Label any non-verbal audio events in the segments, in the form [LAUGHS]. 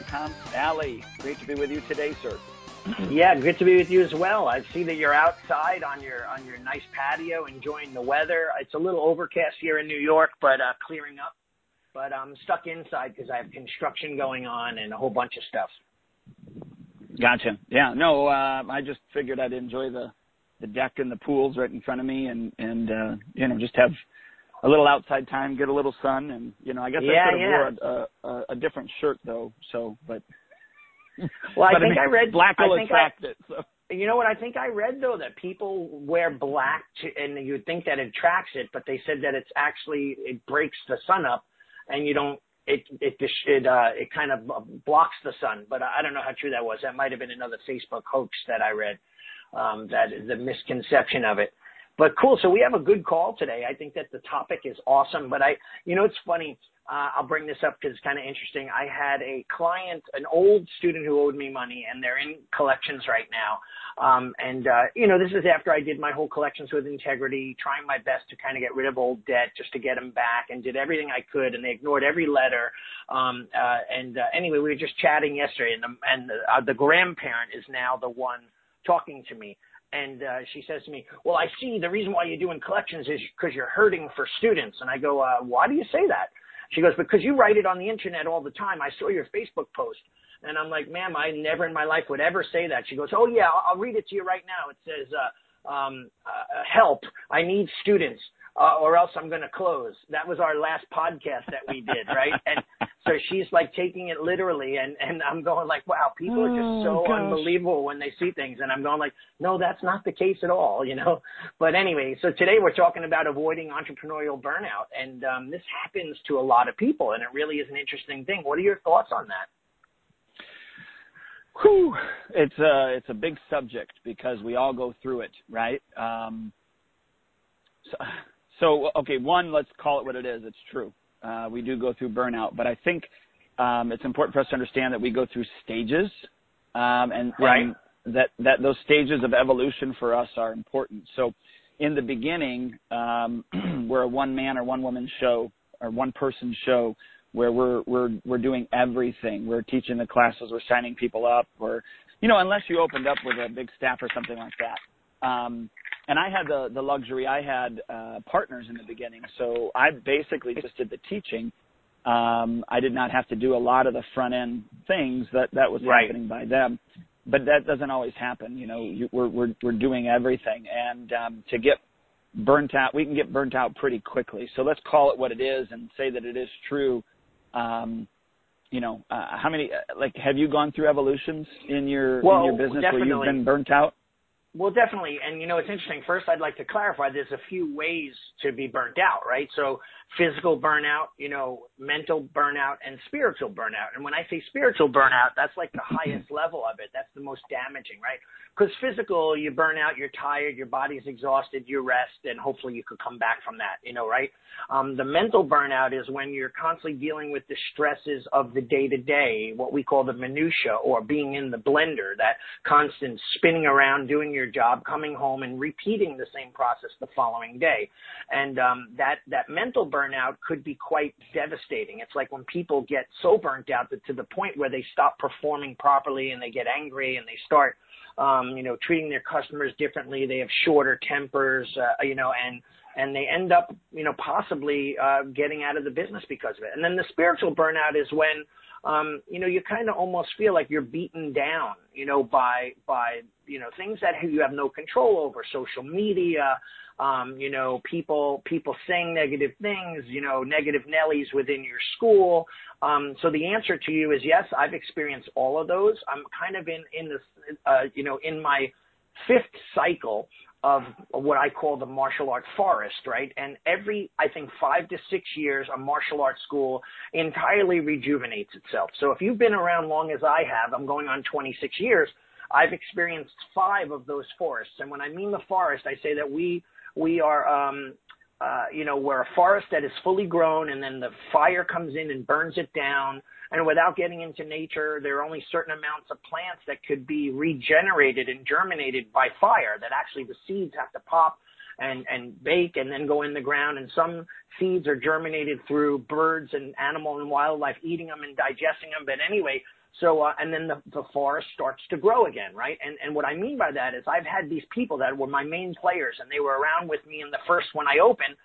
SchoolOwnerTalk.com. Allie, great to be with you today, sir. Yeah, good to be with you as well. I see that you're outside on your on your nice patio, enjoying the weather. It's a little overcast here in New York, but uh, clearing up. But I'm stuck inside because I have construction going on and a whole bunch of stuff. Gotcha. Yeah. No, uh, I just figured I'd enjoy the the deck and the pools right in front of me, and and uh, you know just have a little outside time, get a little sun, and you know I guess yeah, I could have yeah. wore a, a, a different shirt though. So, but [LAUGHS] well, I but, think I, I, read black will I think attract I, it. So. You know what I think I read though that people wear black to, and you would think that it attracts it, but they said that it's actually it breaks the sun up, and you don't it it it uh it kind of blocks the sun. But I don't know how true that was. That might have been another Facebook hoax that I read. Um, that the misconception of it. But cool. So we have a good call today. I think that the topic is awesome. But I, you know, it's funny. Uh, I'll bring this up because it's kind of interesting. I had a client, an old student who owed me money, and they're in collections right now. Um, and uh, you know, this is after I did my whole collections with integrity, trying my best to kind of get rid of old debt just to get them back, and did everything I could, and they ignored every letter. Um, uh, and uh, anyway, we were just chatting yesterday, and the, and the, uh, the grandparent is now the one talking to me. And uh, she says to me, "Well, I see the reason why you're doing collections is because you're hurting for students." And I go, uh, "Why do you say that?" She goes, "Because you write it on the internet all the time. I saw your Facebook post." And I'm like, "Ma'am, I never in my life would ever say that." She goes, "Oh yeah, I'll, I'll read it to you right now. It says, uh, um, uh, help! I need students." Uh, or else I'm going to close. That was our last podcast that we did, right? [LAUGHS] And so she's like taking it literally, and and I'm going like, wow, people are just so Oh, unbelievable when they see things, and I'm going like, no, that's not the case at all, you know. But anyway, so today we're talking about avoiding entrepreneurial burnout, and um, this happens to a lot of people, and it really is an interesting thing. What are your thoughts on that? Whew. It's a it's a big subject because we all go through it, right? Um, so, so okay, one, let's call it what it is. It's true. Uh, we do go through burnout, but I think um, it's important for us to understand that we go through stages, um, and, Right. and that that those stages of evolution for us are important. So, in the beginning, um, [CLEARS THROAT] we're a one man or one woman show or one person show where we're we're we're doing everything. We're teaching the classes, we're signing people up, or you know, unless you opened up with a big staff or something like that. Um, and I had the the luxury. I had uh, partners in the beginning, so I basically just did the teaching. Um, I did not have to do a lot of the front end things that that was Right. happening by them. But that doesn't always happen. You know, you, we're we're we're doing everything, and um, to get burnt out, we can get burnt out pretty quickly. So let's call it what it is and say that it is true. Um, you know, uh, how many uh, like have you gone through evolutions in your Well, in your business where you've been burnt out? Well, definitely. And you know, it's interesting. First, I'd like to clarify there's a few ways to be burnt out, right? So physical burnout, you know, mental burnout and spiritual burnout. And when I say spiritual burnout, that's like the highest level of it. That's the most damaging, right? Because physical, you burn out, you're tired, your body's exhausted, you rest, and hopefully you could come back from that, you know, right? Um, the mental burnout is when you're constantly dealing with the stresses of the day to day, what we call the minutia or being in the blender, that constant spinning around, doing your job, coming home and repeating the same process the following day. And um, that, that mental burnout could be quite devastating. It's like when people get so burnt out that to the point where they stop performing properly and they get angry and they start um, you know, treating their customers differently. They have shorter tempers, uh, you know, and and they end up, you know, possibly uh, getting out of the business because of it. And then the spiritual burnout is when, um, you know, you kind of almost feel like you're beaten down, you know, by by you know things that you have no control over, social media, um, you know, people people saying negative things, you know, negative Nellies within your school. Um, so the answer to you is yes, I've experienced all of those. I'm kind of in in this, uh, you know, in my fifth cycle of what I call the martial art forest, right? And every, I think, five to six years, a martial arts school entirely rejuvenates itself. So if you've been around long as I have, I'm going on 26 years, I've experienced five of those forests. And when I mean the forest, I say that we, we are, um, uh, you know, we're a forest that is fully grown and then the fire comes in and burns it down. And without getting into nature, there are only certain amounts of plants that could be regenerated and germinated by fire that actually the seeds have to pop and and bake and then go in the ground. And some seeds are germinated through birds and animal and wildlife eating them and digesting them. But anyway so uh, and then the the forest starts to grow again right? And and what i mean by that is i've had these people that were my main players and they were around with me in the first when i opened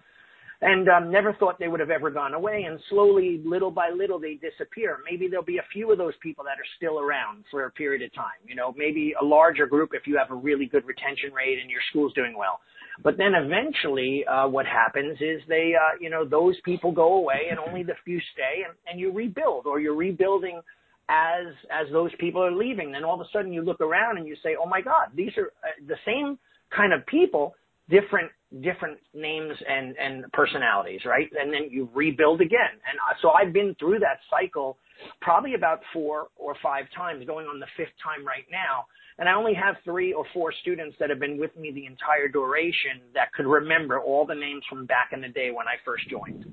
and um, never thought they would have ever gone away. And slowly, little by little, they disappear. Maybe there'll be a few of those people that are still around for a period of time. You know, maybe a larger group if you have a really good retention rate and your school's doing well. But then eventually, uh, what happens is they, uh, you know, those people go away and only the few stay, and, and you rebuild, or you're rebuilding as as those people are leaving. Then all of a sudden, you look around and you say, "Oh my God, these are uh, the same kind of people." Different different names and and personalities, right? And then you rebuild again. And so I've been through that cycle probably about four or five times, going on the fifth time right now. And I only have three or four students that have been with me the entire duration that could remember all the names from back in the day when I first joined.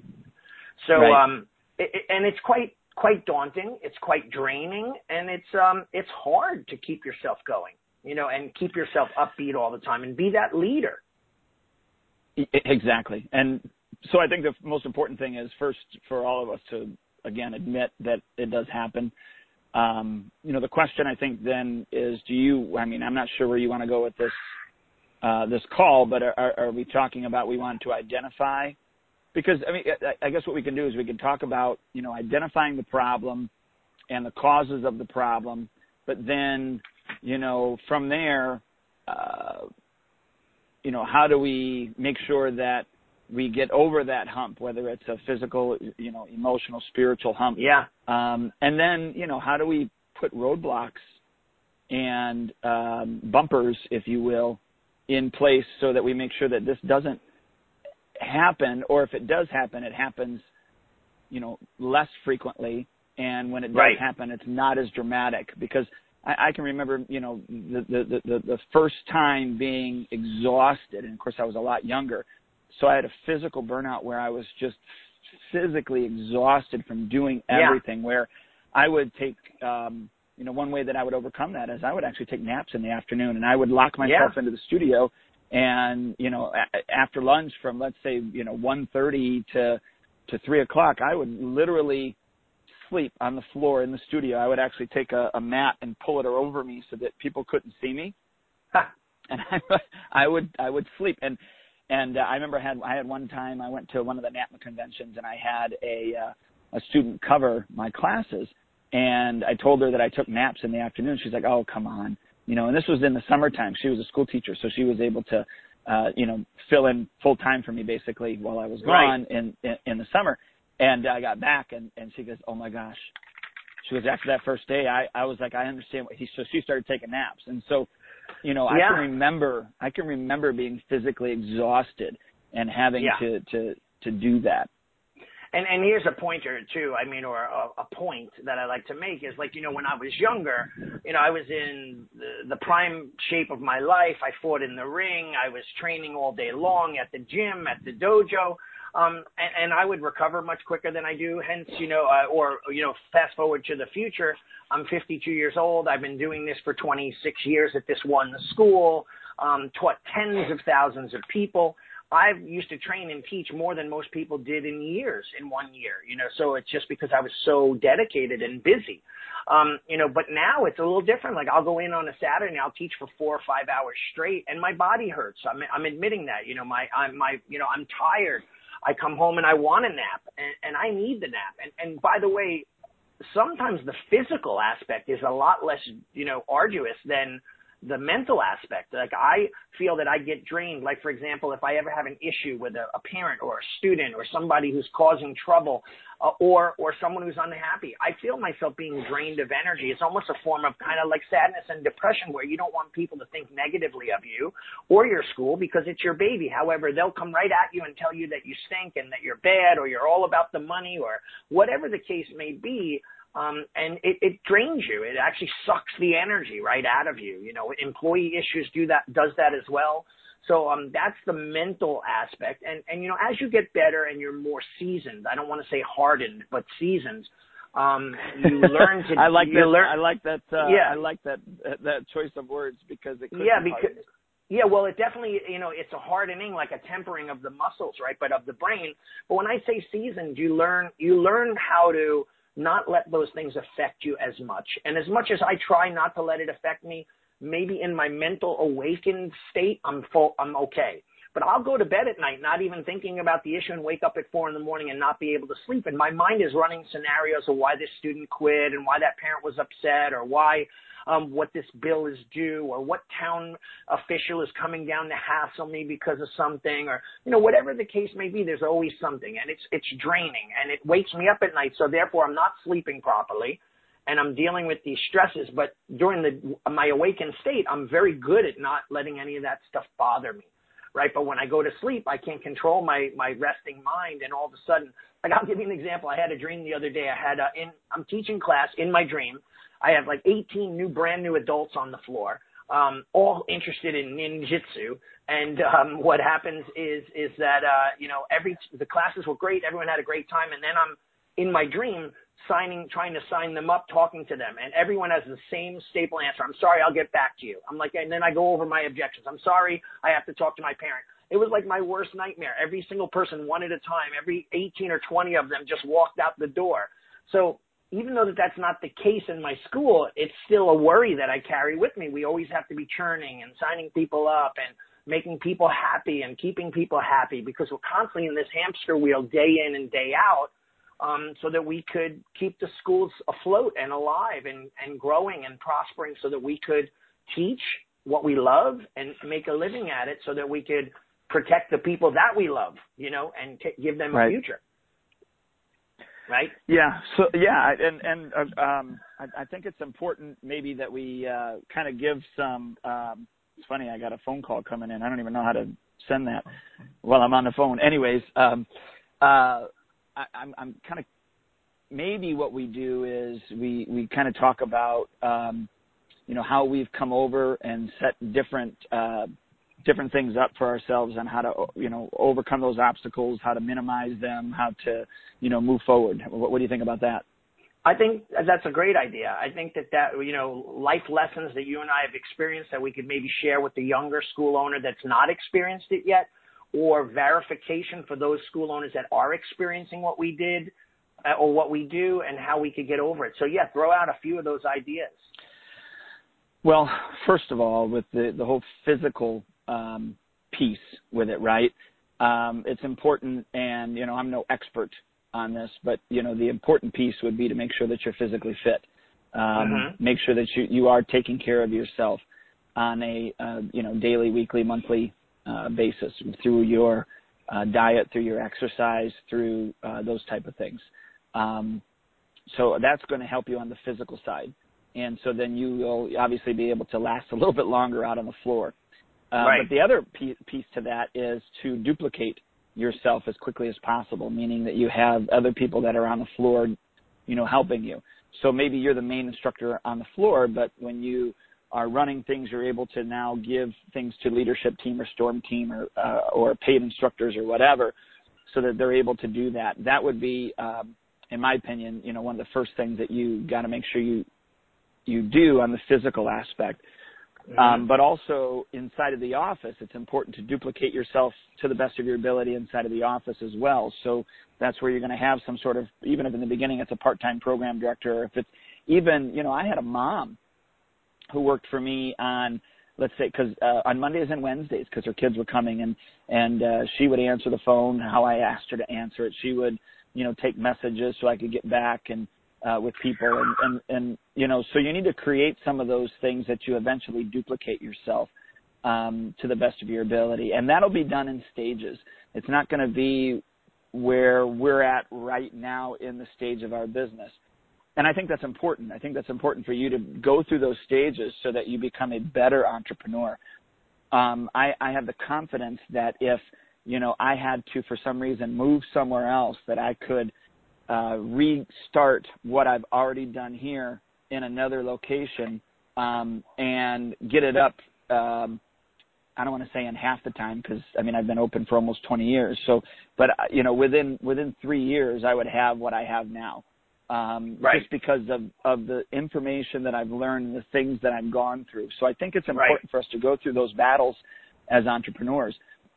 So, right. um, it, it, and it's quite quite daunting. It's quite draining, and it's um, it's hard to keep yourself going, you know, and keep yourself upbeat all the time and be that leader Exactly. And so I think the most important thing is first for all of us to again admit that it does happen. Um, you know, the question I think then is, do you? I mean, I'm not sure where you want to go with this uh, this call, but are, are we talking about we want to identify? Because I mean, I guess what we can do is we can talk about you know identifying the problem and the causes of the problem, but then you know from there, uh, you know, how do we make sure that we get over that hump, whether it's a physical, you know, emotional, spiritual hump. Yeah. Um, and then, you know, how do we put roadblocks and um, bumpers, if you will, in place so that we make sure that this doesn't happen, or if it does happen, it happens, you know, less frequently. And when it does right. happen, it's not as dramatic because I, I can remember, you know, the, the the the first time being exhausted, and of course I was a lot younger, so I had a physical burnout where I was just physically exhausted from doing everything. Yeah. Where I would take, um, you know, one way that I would overcome that is I would actually take naps in the afternoon, and I would lock myself yeah. into the studio, and you know, a- after lunch from let's say you know one thirty to to three o'clock, I would literally sleep on the floor in the studio. I would actually take a, a mat and pull it over me so that people couldn't see me, Ha. [LAUGHS] and I, I would I would sleep. And and uh, I remember I had I had one time I went to one of the NAPMA conventions and I had a uh, a student cover my classes, and I told her that I took naps in the afternoon. She's like, "Oh, come on," you know. And this was in the summertime. She was a school teacher, so she was able to, uh, you know, fill in full time for me basically while I was gone right. in, in in the summer. And I got back and, and she goes, Oh my gosh. She goes, after that first day, I, I was like, I understand what he, so she started taking naps. And so, you know, yeah. I can remember, I can remember being physically exhausted and having yeah. to, to, to do that. And and here's a pointer too. I mean, or a, a point that I like to make is like you know when I was younger, you know I was in the, the prime shape of my life. I fought in the ring. I was training all day long at the gym, at the dojo um, and, and I would recover much quicker than I do. Hence, you know, uh, or you know, fast forward to the future. I'm 52 years old. I've been doing this for 26 years at this one school. Um, taught tens of thousands of people. I used to train and teach more than most people did in years in one year, you know, so it's just because I was so dedicated and busy. Um, you know, but now it's a little different. Like I'll go in on a Saturday and I'll teach for four or five hours straight and my body hurts. I'm, I'm admitting that, you know, my, I'm, my, you know, I'm tired. I come home and I want a nap and, and I need the nap. And, and by the way, sometimes the physical aspect is a lot less, you know, arduous than the mental aspect. Like I feel that I get drained. Like for example, if I ever have an issue with a, a parent or a student or somebody who's causing trouble, uh, or or someone who's unhappy, I feel myself being drained of energy. It's almost a form of kind of like sadness and depression, where you don't want people to think negatively of you or your school because it's your baby. However, they'll come right at you and tell you that you stink and that you're bad or you're all about the money or whatever the case may be um, and it, it drains you. It actually sucks the energy right out of you. You know, employee issues do that, does that as well. So um, that's the mental aspect. And and you know, as you get better and you're more seasoned, I don't want to say hardened, but seasoned. Um, you [LAUGHS] learn to. I like that. Learn, I like that. Uh, yeah. I like that that choice of words because it. yeah, because Yeah, well, it definitely, you know, it's a hardening, like a tempering of the muscles, right? But of the brain. But when I say seasoned, you learn, you learn how to not let those things affect you as much. And as much as I try not to let it affect me, maybe in my mental awakened state, I'm full, I'm okay. But I'll go to bed at night not even thinking about the issue and wake up at four in the morning and not be able to sleep. And my mind is running scenarios of why this student quit and why that parent was upset or why um, what this bill is due or what town official is coming down to hassle me because of something or you know whatever the case may be there's always something. And it's it's draining and it wakes me up at night. So therefore I'm not sleeping properly and I'm dealing with these stresses. But during the my awakened state I'm very good at not letting any of that stuff bother me right? But when I go to sleep I can't control my my resting mind and all of a sudden like I'll give you an example. I had a dream the other day. I had a, in I'm teaching class in my dream. I have like 18 new, brand new adults on the floor, um, all interested in ninjutsu. And um, what happens is is that uh, you know every the classes were great, everyone had a great time, and then I'm in my dream signing, trying to sign them up, talking to them, and everyone has the same staple answer. I'm sorry, I'll get back to you. I'm like, and then I go over my objections. I'm sorry, I have to talk to my parent. It was like my worst nightmare. Every single person, one at a time, every 18 or 20 of them just walked out the door. So even though that that's not the case in my school, it's still a worry that I carry with me. We always have to be churning and signing people up and making people happy and keeping people happy because we're constantly in this hamster wheel day in and day out um, so that we could keep the schools afloat and alive and, and growing and prospering so that we could teach what we love and make a living at it so that we could protect the people that we love, you know, and t- give them right. a future right? Yeah. So yeah, and and uh, um, I, I think it's important maybe that we uh, kind of give some. Um, it's funny, I got a phone call coming in. I don't even know how to send that while I'm on the phone. Anyways, um, uh, I'm kind of maybe what we do is we we kind of talk about um, you know how we've come over and set different uh, different things up for ourselves on how to you know overcome those obstacles, how to minimize them, how to you know move forward. What, what do you think about that? I think that's a great idea. I think that that you know life lessons that you and I have experienced that we could maybe share with the younger school owner that's not experienced it yet, or verification for those school owners that are experiencing what we did uh, or what we do and how we could get over it. So yeah, throw out a few of those ideas. Well, first of all, with the the whole physical um, piece with it, right? Um, it's important, and you know, I'm no expert on this, but you know, the important piece would be to make sure that you're physically fit. Um, mm-hmm. Make sure that you you are taking care of yourself on a uh, you know daily, weekly, monthly uh, basis through your uh, diet, through your exercise, through uh, those type of things. Um, so that's going to help you on the physical side, and so then you will obviously be able to last a little bit longer out on the floor. Uh, right. But the other piece to that is to duplicate yourself as quickly as possible, meaning that you have other people that are on the floor, you know, helping you. So maybe you're the main instructor on the floor, but when you are running things, you're able to now give things to leadership team or storm team or uh, or paid instructors or whatever, so that they're able to do that. That would be, um, in my opinion, you know, one of the first things that you got to make sure you you do on the physical aspect. Mm-hmm. Um, but also inside of the office, it's important to duplicate yourself to the best of your ability inside of the office as well. So that's where you're going to have some sort of, even if in the beginning it's a part-time program director, or if it's even, you know, I had a mom who worked for me on, let's say, because uh, on Mondays and Wednesdays, because her kids were coming, and and uh, she would answer the phone how I asked her to answer it. She would, you know, take messages so I could get back and uh, with people and, and and you know so you need to create some of those things that you eventually duplicate yourself um, to the best of your ability. And that'll be done in stages. It's not going to be where we're at right now in the stage of our business and i think that's important i think that's important for you to go through those stages so that you become a better entrepreneur um, I, I have the confidence that if you know I had to for some reason move somewhere else that I could uh, restart what I've already done here in another location um, and get it up. Um, I don't want to say in half the time because I mean I've been open for almost 20 years. So, but uh, you know within within three years I would have what I have now. Um, right. just because of, of the information that I've learned and the things that I've gone through. So I think it's important right. for us to go through those battles as entrepreneurs.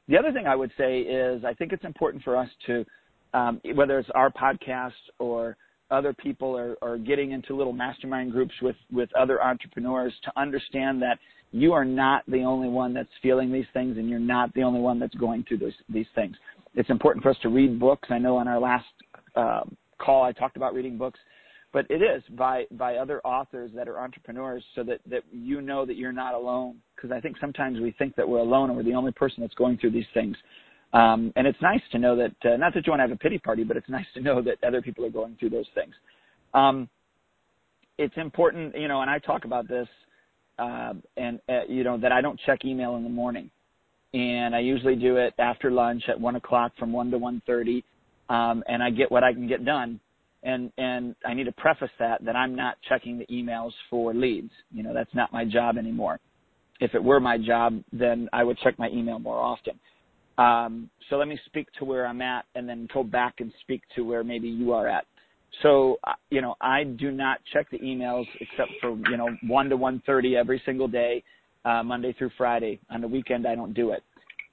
The other thing I would say is I think it's important for us to, um, whether it's our podcast or other people are, are getting into little mastermind groups with, with other entrepreneurs to understand that you are not the only one that's feeling these things and you're not the only one that's going through those, these things. It's important for us to read books. I know on our last uh, call I talked about reading books, but it is by by other authors that are entrepreneurs so that that you know that you're not alone because I think sometimes we think that we're alone and we're the only person that's going through these things. Um, and it's nice to know that uh, not that you want to have a pity party, but it's nice to know that other people are going through those things. Um, it's important, you know, and I talk about this, uh, and uh, you know that I don't check email in the morning, and I usually do it after lunch at one o'clock from one to one thirty um, and I get what I can get done. And and I need to preface that that I'm not checking the emails for leads. You know, that's not my job anymore. If it were my job, then I would check my email more often. Um, so let me speak to where I'm at, and then go back and speak to where maybe you are at. So uh, you know, I do not check the emails except for you know one to one thirty every single day, uh, Monday through Friday. On the weekend, I don't do it.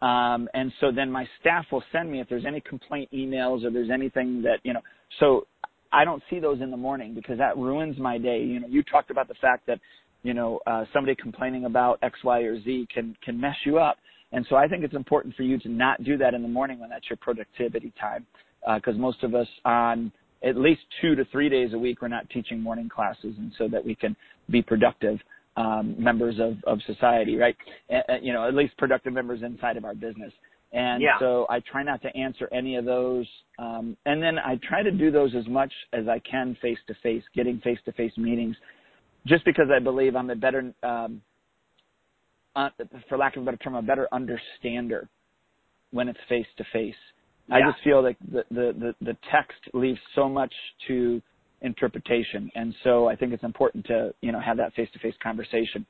Um, and so then my staff will send me if there's any complaint emails or there's anything that, you know, so I don't see those in the morning because that ruins my day. You know, you talked about the fact that, you know, uh, somebody complaining about X, Y, or Z can, can mess you up. And so I think it's important for you to not do that in the morning when that's your productivity time. Uh, most of us on at least two to three days a week, we're not teaching morning classes. And so that we can be productive um, members of, of society, right? Uh, you know, at least productive members inside of our business. And yeah. so I try not to answer any of those. Um, and then I try to do those as much as I can face to face, getting face to face meetings, just because I believe I'm a better, um, uh, for lack of a better term, a better understander when it's face to face. I just feel like the, the, the, the text leaves so much to interpretation. And so I think it's important to, you know, have that face-to-face conversation.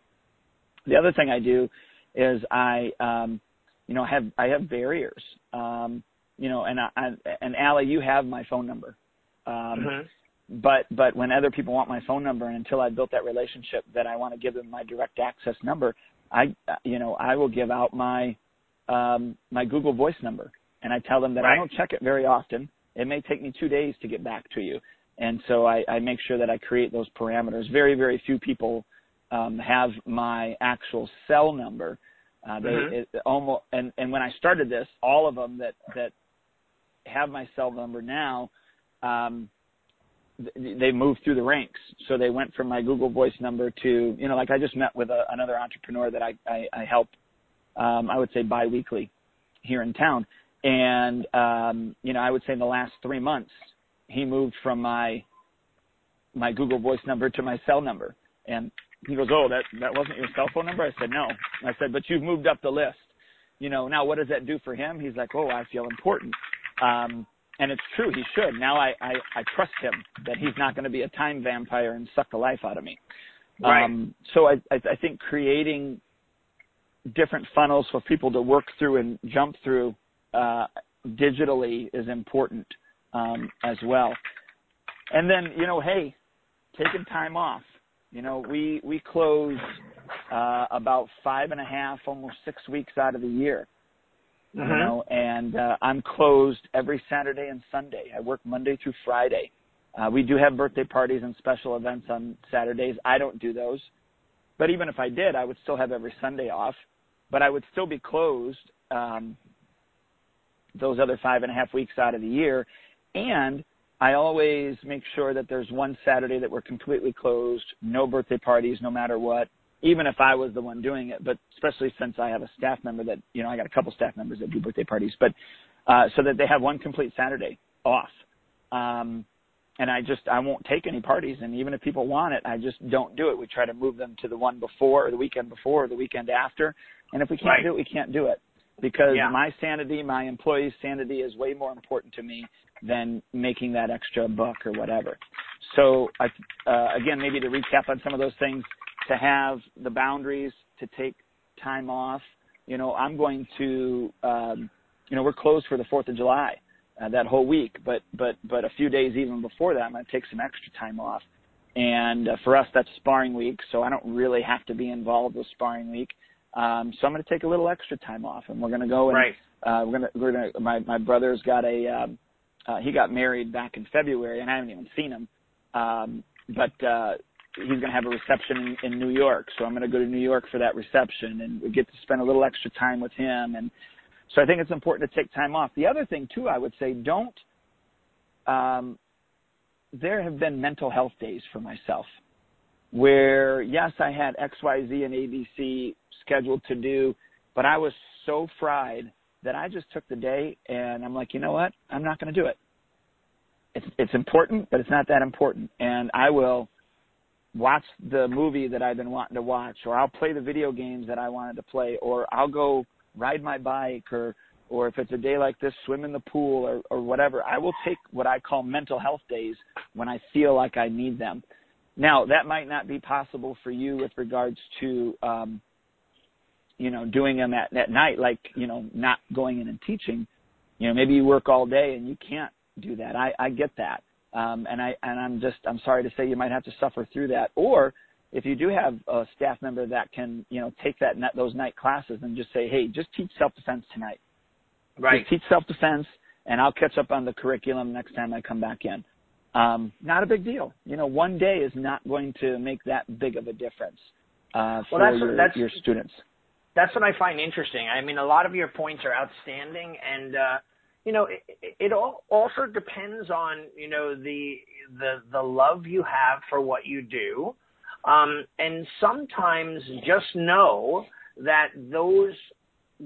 The other thing I do is I, um, you know, have, I have barriers. Um, you know, and, I, and Allie, you have my phone number. Um, mm-hmm. but, but when other people want my phone number and until I built that relationship that I want to give them my direct access number, I, you know, I will give out my, um, my Google voice number and I tell them that right. I don't check it very often. It may take me two days to get back to you. And so I, I make sure that I create those parameters. Very, very few people um, have my actual cell number. Uh, they mm-hmm. it, almost and and when I started this, all of them that that have my cell number now, um, th- they moved through the ranks. So they went from my Google Voice number to you know like I just met with a, another entrepreneur that I I, I help. Um, I would say biweekly here in town, and um, you know I would say in the last three months he moved from my my Google Voice number to my cell number. And he goes, "Oh, that that wasn't your cell phone number?" I said, "No." I said, "But you've moved up the list." You know, now what does that do for him? He's like, "Oh, I feel important." Um, and it's true, he should. Now I I, I trust him that he's not going to be a time vampire and suck the life out of me. Right. Um, so I, I I think creating different funnels for people to work through and jump through uh, digitally is important um, as well. And then, you know, hey, taking time off. You know, we we close uh, about five and a half, almost six weeks out of the year. Mm-hmm. You know, and uh, I'm closed every Saturday and Sunday. I work Monday through Friday. Uh, we do have birthday parties and special events on Saturdays. I don't do those, but even if I did, I would still have every Sunday off. But I would still be closed um, those other five and a half weeks out of the year. And I always make sure that there's one Saturday that we're completely closed, no birthday parties, no matter what, even if I was the one doing it, but especially since I have a staff member that, you know, I got a couple staff members that do birthday parties, but, uh, so that they have one complete Saturday off. Um, and I just, I won't take any parties. And even if people want it, I just don't do it. We try to move them to the one before or the weekend before or the weekend after. And if we can't right. do it, we can't do it because yeah. my sanity, my employees' sanity is way more important to me than making that extra buck or whatever. So, I, uh, again, maybe to recap on some of those things, to have the boundaries, to take time off. You know, I'm going to, um, you know, we're closed for the 4th of July. uh, that whole week, but but but a few days even before that, I'm going to take some extra time off. And uh, for us, that's sparring week, so I don't really have to be involved with sparring week. Um, so I'm going to take a little extra time off, and we're going to go and right. uh, we're going to we're going to my my brother's got a um, uh, he got married back in February, and I haven't even seen him. Um, but uh, he's going to have a reception in, in New York, so I'm going to go to New York for that reception, and we get to spend a little extra time with him. And so I think it's important to take time off. The other thing too, I would say, don't. Um, there have been mental health days for myself where yes, I had X, Y, Z, and ABC scheduled to do, but I was so fried that I just took the day and I'm like, you know what? I'm not going to do it. It's it's important, but it's not that important, and I will watch the movie that I've been wanting to watch, or I'll play the video games that I wanted to play, or I'll go ride my bike, or or if it's a day like this, swim in the pool, or or whatever. I will take what I call mental health days when I feel like I need them. Now that might not be possible for you with regards to um, you know doing them at at night, like you know not going in and teaching. You know maybe you work all day and you can't do that. I I get that um, and I and I'm just I'm sorry to say you might have to suffer through that. Or if you do have a staff member that can you know take that those night classes and just say, hey, just teach self defense tonight. Right. Just teach self defense, and I'll catch up on the curriculum next time I come back in. Um, not a big deal. You know, one day is not going to make that big of a difference uh, for well, that's, your, that's, your students. That's what I find interesting. I mean, a lot of your points are outstanding, and uh, you know, it, it all also depends on you know the the the love you have for what you do, um, and sometimes just know that those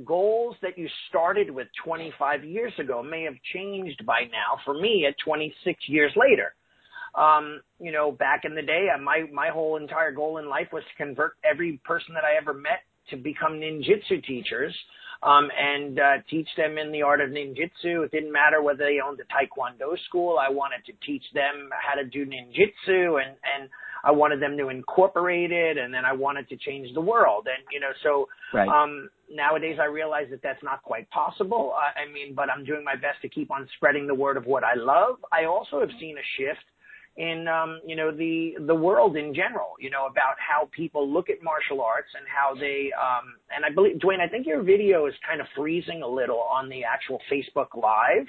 goals that you started with 25 years ago may have changed by now. For me, at 26 years later, um, you know, back in the day, my my whole entire goal in life was to convert every person that I ever met to become ninjutsu teachers um, and uh, teach them in the art of ninjutsu. It didn't matter whether they owned a taekwondo school. I wanted to teach them how to do ninjutsu, and and I wanted them to incorporate it, and then I wanted to change the world. And you know, so right. um, nowadays I realize that that's not quite possible. I, I mean, but I'm doing my best to keep on spreading the word of what I love. I also have seen a shift in um, you know the the world in general. You know about how people look at martial arts and how they um, and I believe Duane, I think your video is kind of freezing a little on the actual Facebook Live.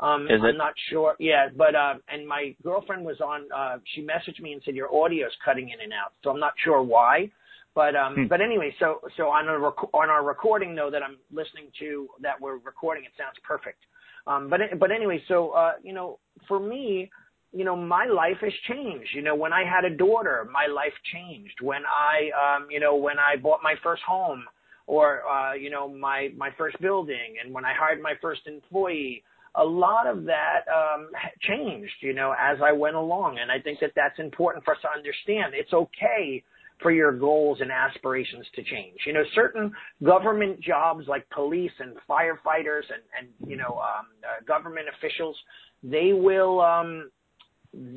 Um, is it? I'm not sure. Yeah, but uh, and my girlfriend was on. Uh, she messaged me and said your audio is cutting in and out, so I'm not sure why. But um, hmm. but anyway, so so on a rec- on our recording though that I'm listening to that we're recording, it sounds perfect. Um, but but anyway, so uh, you know, for me, you know, my life has changed. You know, when I had a daughter, my life changed. When I, um, you know, when I bought my first home or, uh, you know, my, my first building and when I hired my first employee, a lot of that, um, changed, you know, as I went along. And I think that that's important for us to understand. It's okay for your goals and aspirations to change. You know, certain government jobs like police and firefighters and, and you know, um, uh, government officials, they will, um,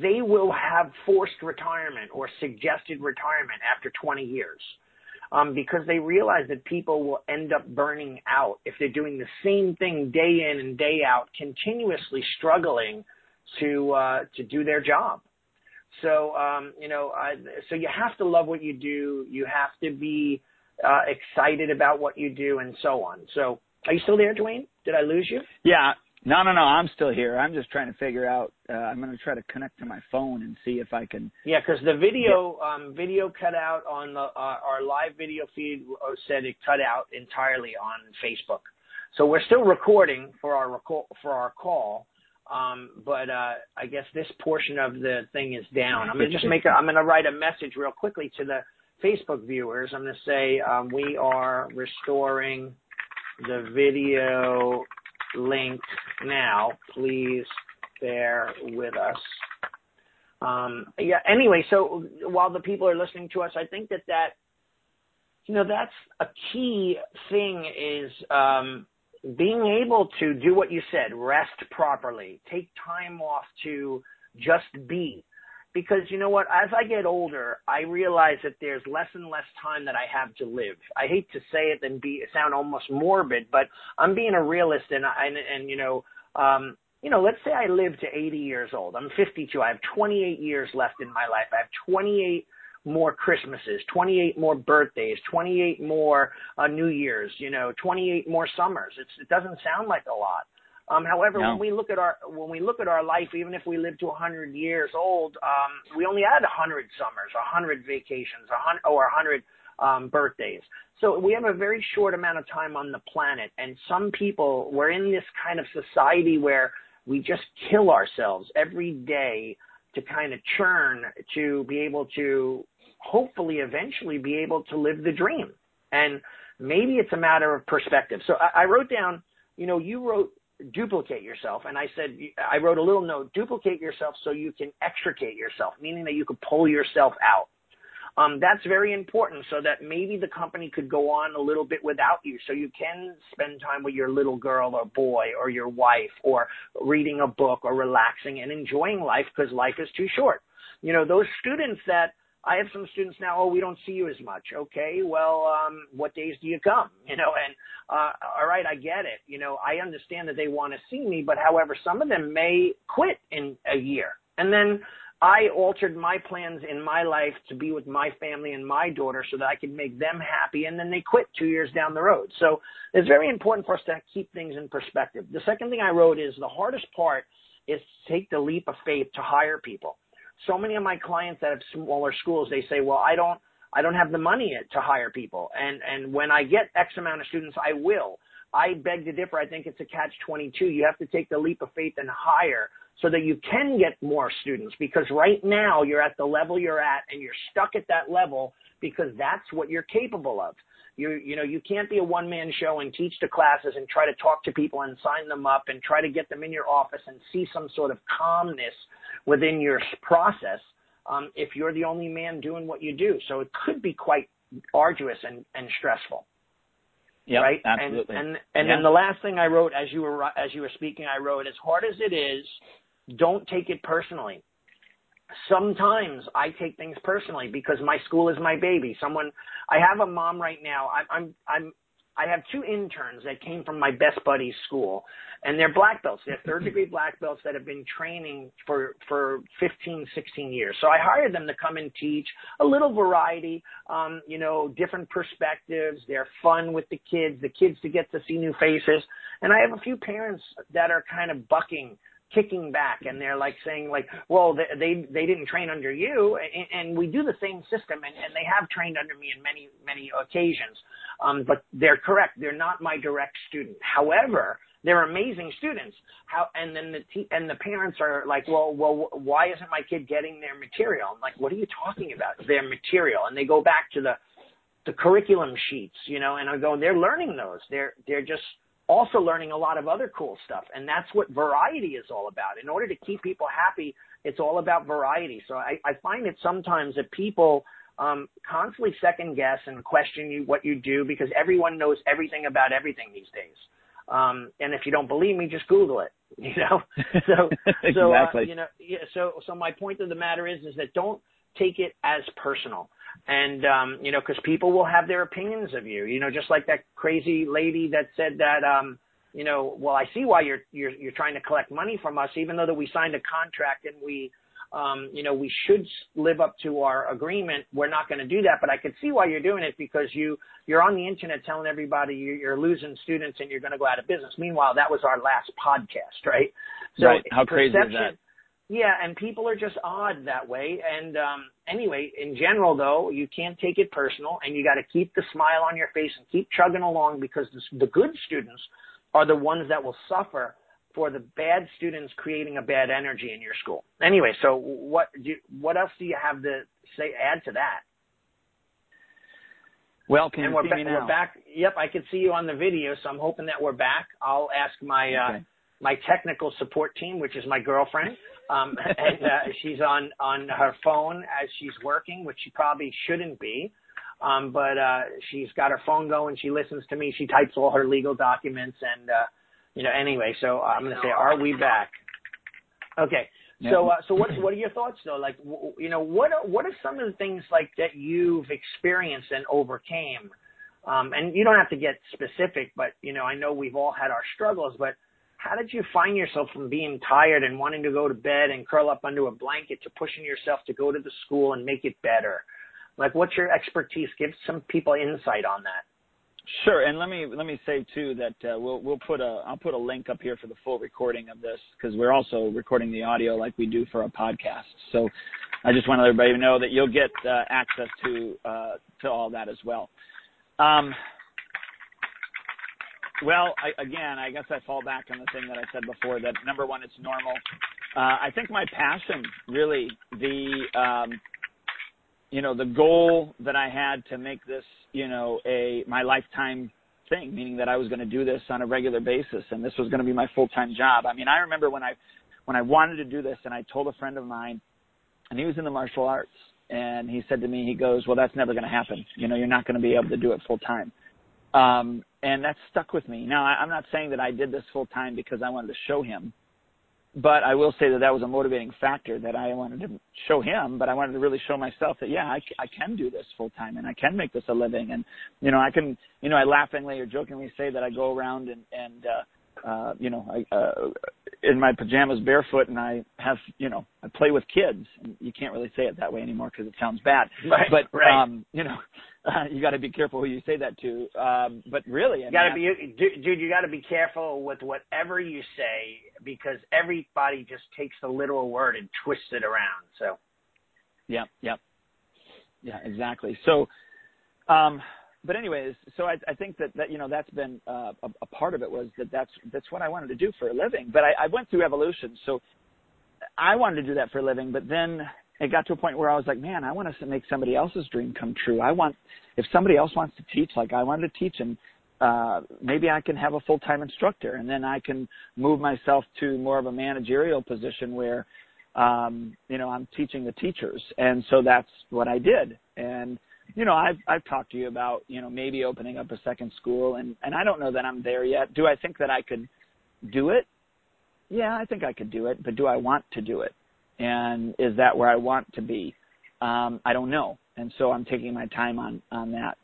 they will have forced retirement or suggested retirement after 20 years. Um, because they realize that people will end up burning out if they're doing the same thing day in and day out, continuously struggling to uh, to do their job. So um, you know, uh, so you have to love what you do. You have to be uh, excited about what you do, and so on. So, are you still there, Duane? Did I lose you? Yeah, no, no, no. I'm still here. I'm just trying to figure out. Uh, I'm going to try to connect to my phone and see if I can. Yeah, because the video um, video cut out on the uh, our live video feed uh, said it cut out entirely on Facebook. So we're still recording for our record for our call. Um, but uh, I guess this portion of the thing is down. I'm gonna just make. A, I'm gonna write a message real quickly to the Facebook viewers. I'm gonna say um, we are restoring the video link now. Please bear with us. Um, yeah. Anyway, so while the people are listening to us, I think that that you know that's a key thing is um, being able to do what you said, rest properly, take time off to just be because you know what as i get older i realize that there's less and less time that i have to live i hate to say it and be sound almost morbid but i'm being a realist and and and you know um you know, let's say I live to 80 years old. I'm 52. I have 28 years left in my life. I have 28 more Christmases, 28 more birthdays, 28 more uh, New Years, you know, 28 more summers. It's, it doesn't sound like a lot. Um, however, no. when we look at our when we look at our life, even if we live to 100 years old, um, we only had 100 summers, 100 vacations, 100 or 100 um, birthdays. So we have a very short amount of time on the planet, and some people we're in this kind of society where we just kill ourselves every day to kind of churn to be able to hopefully eventually be able to live the dream. And maybe it's a matter of perspective. So I, I wrote down, you know, you wrote duplicate yourself. And I said, I wrote a little note, duplicate yourself so you can extricate yourself, meaning that you could pull yourself out. Um, that's very important so that maybe the company could go on a little bit without you. So you can spend time with your little girl or boy or your wife or reading a book or relaxing and enjoying life because life is too short. You know, those students that I have some students now, oh, we don't see you as much. Okay, well, um, what days do you come? [LAUGHS] You know, and uh, all right, I get it. You know, I understand that they want to see me, but however, some of them may quit in a year. And then I altered my plans in my life to be with my family and my daughter so that I could make them happy. And then they quit two years down the road. So it's very important for us to keep things in perspective. The second thing I wrote is the hardest part is to take the leap of faith to hire people. So many of my clients that have smaller schools, they say, well, I don't, I don't have the money to hire people. And, and when I get X amount of students, I will. I beg to differ. I think it's a catch 22. You have to take the leap of faith and hire so that you can get more students because right now you're at the level you're at and you're stuck at that level because that's what you're capable of. You, you know, you can't be a one man show and teach the classes and try to talk to people and sign them up and try to get them in your office and see some sort of calmness within your process um, if you're the only man doing what you do. So it could be quite arduous and, and stressful. Yep, right? absolutely. And and, and yeah. then the last thing I wrote as you were as you were speaking, I wrote as hard as it is, don't take it personally. Sometimes I take things personally because my school is my baby. Someone, I have a mom right now. I'm, I'm, I'm, I have two interns that came from my best buddy's school, and they're black belts. They're third degree [LAUGHS] black belts that have been training for for 15, 16 years. So I hired them to come and teach a little variety, um, you know, different perspectives. They're fun with the kids, the kids to get to see new faces, and I have a few parents that are kind of bucking kicking back and they're like saying like well they they, they didn't train under you and, and we do the same system and, and they have trained under me in many many occasions um, but they're correct. They're not my direct student. However they're amazing students. How and then the te- and the parents are like well well why isn't my kid getting their material? I'm like what are you talking about? Their material. And they go back to the the curriculum sheets you know and i go they're learning those. They're they're just also learning a lot of other cool stuff. And that's what variety is all about. In order to keep people happy, it's all about variety. So I, I find it sometimes that people constantly second guess and question you what you do because everyone knows everything about everything these days. Um, and if you don't believe me, just Google it. [LAUGHS] You know, [LAUGHS] so so exactly. uh, you know, yeah, so so my point of the matter is is that don't take it as personal and um you know because people will have their opinions of you you know just like that crazy lady that said that um you know well i see why you're you're you're trying to collect money from us even though that we signed a contract and we um you know we should live up to our agreement we're not going to do that but i could see why you're doing it because you you're on the internet telling everybody you're losing students and you're going to go out of business meanwhile that was our last podcast right so right. how crazy is that yeah, and people are just odd that way. And um, anyway, in general, though, you can't take it personal, and you got to keep the smile on your face and keep chugging along because the, the good students are the ones that will suffer for the bad students creating a bad energy in your school. Anyway, so what do you, what else do you have to say add to that? Well, can and you we're see ba- me now? We're back. Yep, I can see you on the video, so I'm hoping that we're back. I'll ask my uh, my technical support team, which is my girlfriend, um, [LAUGHS] and uh, she's on on her phone as she's working, which she probably shouldn't be. Um, but uh, she's got her phone going. She listens to me. She types all her legal documents, and uh, you know. Anyway, so I'm going to say, "Are we back?" Okay. Yeah. So, uh, so what what are your thoughts though? Like, w- you know, what are, what are some of the things like that you've experienced and overcame? Um, and you don't have to get specific, but you know, I know we've all had our struggles. But how did you find yourself from being tired and wanting to go to bed and curl up under a blanket to pushing yourself to go to the school and make it better? Like, what's your expertise? Give some people insight on that. Sure, and let me let me say too that uh, we'll we'll put a I'll put a link up here for the full recording of this because we're also recording the audio like we do for a podcast. So I just want everybody to know that you'll get uh, access to uh, to all that as well. Um, well, again, I guess I fall back on the thing that I said before that number one, it's normal. I think my passion, really, the um, you know, the goal that I had to make this, you know, a my lifetime thing, meaning that I was going to do this on a regular basis and this was going to be my full-time job. I mean, I remember when I when I wanted to do this and I told a friend of mine and he was in the martial arts and he said to me, he goes, "Well, that's never going to happen. You know, you're not going to be able to do it full time." Um, and that stuck with me. Now, I, I'm not saying that I did this full time because I wanted to show him but I will say that that was a motivating factor that I wanted to show him, but I wanted to really show myself that yeah, I, I can do this full time and I can make this a living, and you know I can, you know I laughingly or jokingly say that I go around and and uh, uh, you know, I, uh, in my pajamas barefoot and I have, you know, I play with kids. And you can't really say it that way anymore because it sounds bad. Right, but, right. um, you know, uh, [LAUGHS] you got to be careful who you say that to. Um, but really, you got to be, dude, you got to be careful with whatever you say because everybody just takes the literal word and twists it around. So, yeah, yeah, yeah, exactly. So, um, but anyways, so I, I think that, that you know that's been uh, a, a part of it was that that's that's what I wanted to do for a living. But I, I went through evolution, so I wanted to do that for a living. But then it got to a point where I was like, man, I want to make somebody else's dream come true. I want if somebody else wants to teach like I wanted to teach, and uh, maybe I can have a full time instructor, and then I can move myself to more of a managerial position where um, you know I'm teaching the teachers, and so that's what I did, and you know, I've I've talked to you about, you know, maybe opening up a second school and and I don't know that I'm there yet. Do I think that I could do it? Yeah, I think I could do it, but do I want to do it? And is that where I want to be? Um, I don't know. And so I'm taking my time on on that.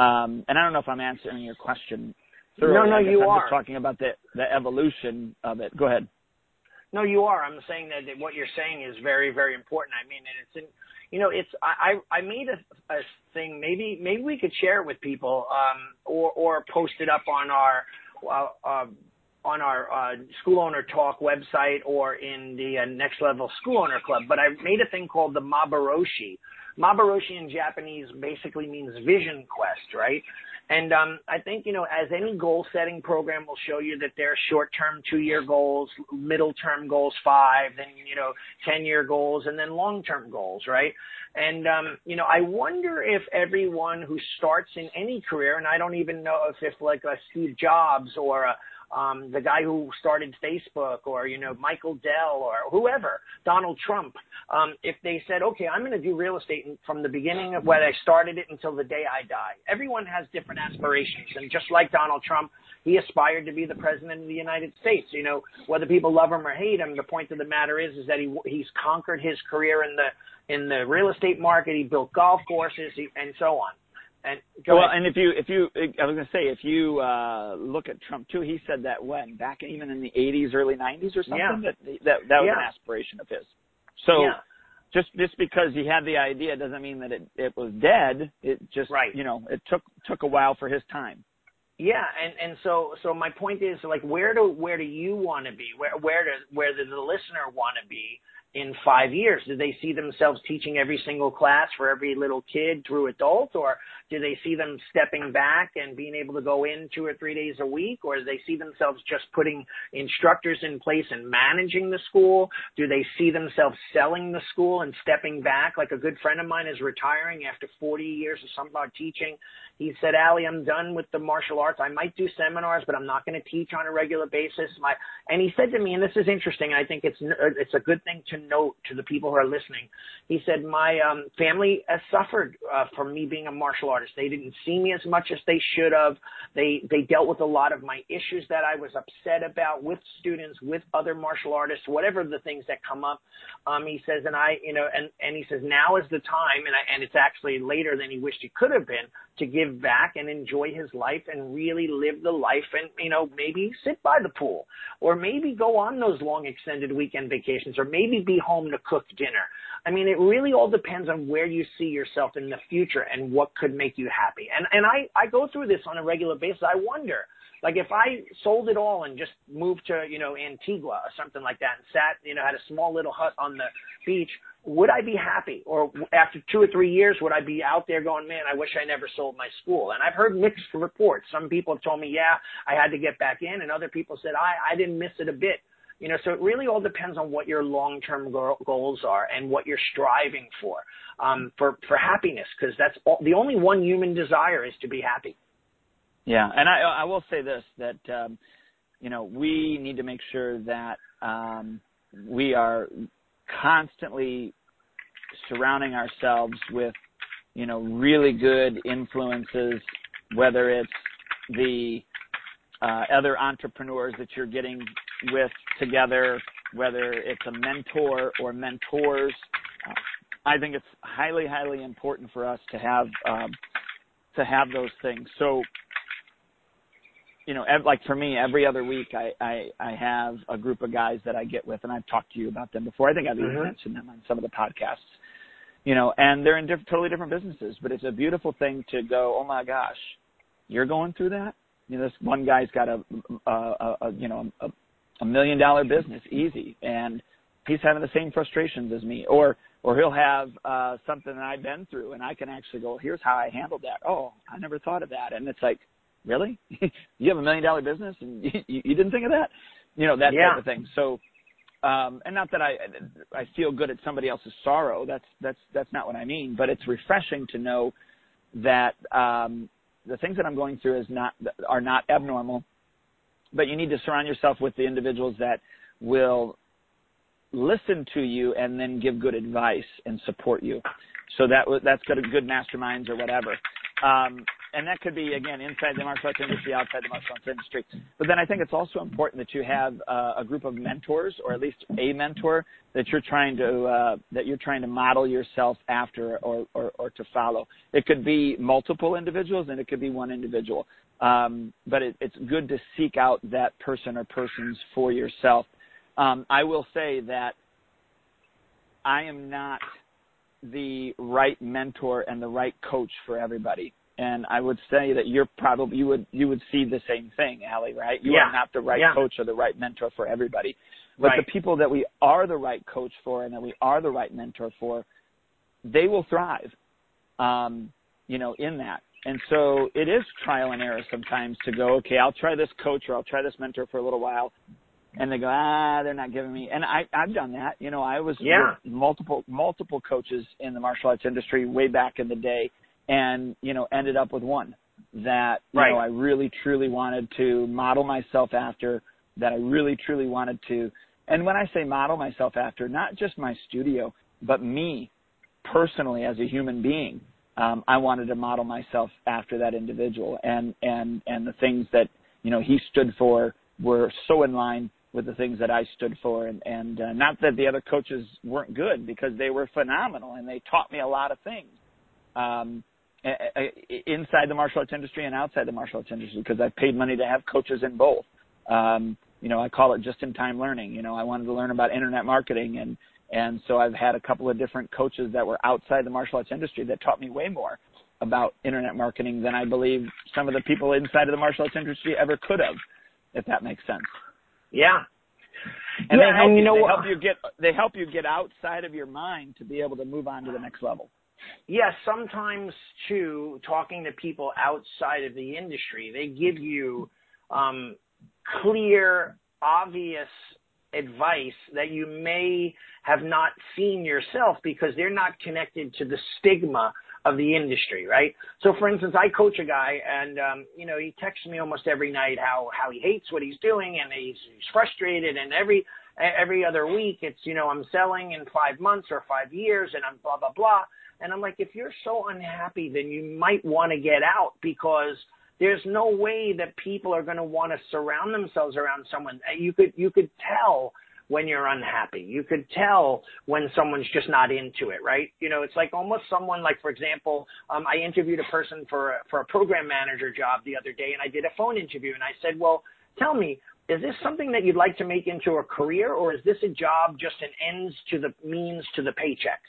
Um, and I don't know if I'm answering your question thoroughly. No, no, you I'm are. just talking about the the evolution of it. Go ahead. No, you are. I'm saying that, that what you're saying is very, very important. I mean, and it's in, you know, it's I I made a, a thing. Maybe maybe we could share it with people, um, or or post it up on our uh, uh, on our uh, school owner talk website or in the uh, next level school owner club. But I made a thing called the Mabaroshi. Mabaroshi in Japanese basically means vision quest, right? And um, I think, you know, as any goal setting program will show you that there are short term two year goals, middle term goals, five, then, you know, 10 year goals, and then long term goals, right? And, um, you know, I wonder if everyone who starts in any career, and I don't even know if, if like a Steve Jobs or a, um, the guy who started Facebook or, you know, Michael Dell or whoever, Donald Trump, um, if they said, okay, I'm going to do real estate from the beginning of when I started it until the day I die. Everyone has different aspirations. And just like Donald Trump, he aspired to be the president of the United States. You know, whether people love him or hate him, the point of the matter is, is that he, he's conquered his career in the, in the real estate market. He built golf courses he, and so on. And well, ahead. and if you if you I was going to say if you uh look at Trump too, he said that when back even in the 80s, early 90s or something Yeah. that that that was Yeah. an aspiration of his. So yeah. just just because he had the idea doesn't mean that it it was dead. It just Right. you know it took took a while for his time. Yeah, and and so so my point is like where do where do you want to be? Where where does where does the listener want to be in five years? Do they see themselves teaching every single class for every little kid through adult, or do they see them stepping back and being able to go in two or three days a week, or do they see themselves just putting instructors in place and managing the school? Do they see themselves selling the school and stepping back? Like a good friend of mine is retiring after 40 years of something about teaching. He said, Allie, I'm done with the martial arts. I might do seminars, but I'm not going to teach on a regular basis. My, and he said to me, and this is interesting. I think it's, it's a good thing to note to the people who are listening. He said, my um, family has suffered uh, from me being a martial artist. They didn't see me as much as they should have. They, they dealt with a lot of my issues that I was upset about with students, with other martial artists, whatever the things that come up. Um, he says, and I, you know, and, and he says, now is the time, and, I, and it's actually later than he wished it could have been, to give back and enjoy his life and really live the life and, you know, maybe sit by the pool or maybe go on those long extended weekend vacations or maybe be home to cook dinner. I mean, it really all depends on where you see yourself in the future and what could make you happy. And, and I, I go through this on a regular basis. I wonder, like if I sold it all and just moved to, you know, Antigua or something like that and sat, you know, had a small little hut on the beach, would I be happy? Or after two or three years, would I be out there going, man, I wish I never sold my school? And I've heard mixed reports. Some people have told me, yeah, I had to get back in. And other people said, I, I didn't miss it a bit. You know, so it really all depends on what your long-term goals are and what you're striving for, um, for, for happiness, because that's all, the only one human desire is to be happy. Yeah, and I I will say this that um, you know we need to make sure that um, we are constantly surrounding ourselves with you know really good influences, whether it's the uh, other entrepreneurs that you're getting with together, whether it's a mentor or mentors. Uh, I think it's highly, highly important for us to have um, to have those things. So you know, ev- like for me, every other week I, I I have a group of guys that I get with, and I've talked to you about them before. I think I've even mm-hmm. mentioned them on some of the podcasts. You know, and they're in diff- totally different businesses, but it's a beautiful thing to go. Oh my gosh, you're going through that. You know, this one guy's got a, a, a, a you know a, a million dollar business, easy, and he's having the same frustrations as me, or or he'll have uh something that I've been through, and I can actually go, here's how I handled that. Oh, I never thought of that, and it's like really? [LAUGHS] you have a million dollar business and [LAUGHS] you, you didn't think of that? You know, that yeah. type of thing. So, um, and not that I, I feel good at somebody else's sorrow. That's, that's, that's not what I mean, but it's refreshing to know that, um, the things that I'm going through is not, are not abnormal, but you need to surround yourself with the individuals that will listen to you and then give good advice and support you. So that that's good, good masterminds or whatever. Um, and that could be again inside the martial arts industry, outside the martial arts industry. But then I think it's also important that you have uh, a group of mentors, or at least a mentor that you're trying to uh, that you're trying to model yourself after or, or, or to follow. It could be multiple individuals, and it could be one individual. Um, but it, it's good to seek out that person or persons for yourself. Um, I will say that I am not the right mentor and the right coach for everybody and I would say that you're probably you would you would see the same thing, Allie, right? You yeah. are not the right yeah. coach or the right mentor for everybody. But right. the people that we are the right coach for and that we are the right mentor for, they will thrive. Um, you know, in that. And so it is trial and error sometimes to go, okay, I'll try this coach or I'll try this mentor for a little while. And they go, ah, they're not giving me. And I, I've done that. You know, I was yeah. multiple, multiple coaches in the martial arts industry way back in the day and you know ended up with one that you right. know I really truly wanted to model myself after that I really truly wanted to and when I say model myself after not just my studio but me personally as a human being um, I wanted to model myself after that individual and and and the things that you know he stood for were so in line with the things that I stood for and and uh, not that the other coaches weren't good because they were phenomenal and they taught me a lot of things um, inside the martial arts industry and outside the martial arts industry because I've paid money to have coaches in both. Um, you know, I call it just in time learning. You know, I wanted to learn about internet marketing and and so I've had a couple of different coaches that were outside the martial arts industry that taught me way more about internet marketing than I believe some of the people inside of the martial arts industry ever could have, if that makes sense. Yeah. And yeah, they help and you, you know they help you get they help you get outside of your mind to be able to move on to the next level yes, sometimes too, talking to people outside of the industry, they give you um, clear, obvious advice that you may have not seen yourself because they're not connected to the stigma of the industry, right? So for instance, I coach a guy and, um, you know, he texts me almost every night how, how he hates what he's doing and he's, he's frustrated and every, every other week it's, you know, I'm selling in five months or five years and I'm blah, blah, blah. And I'm like, if you're so unhappy, then you might want to get out because there's no way that people are going to want to surround themselves around someone. You could you could tell when you're unhappy. You could tell when someone's just not into it, right? You know, it's like almost someone like, for example, um, I interviewed a person for, a, for a program manager job the other day and I did a phone interview and I said, well, tell me, is this something that you'd like to make into a career or is this a job just an ends to the means to the paycheck?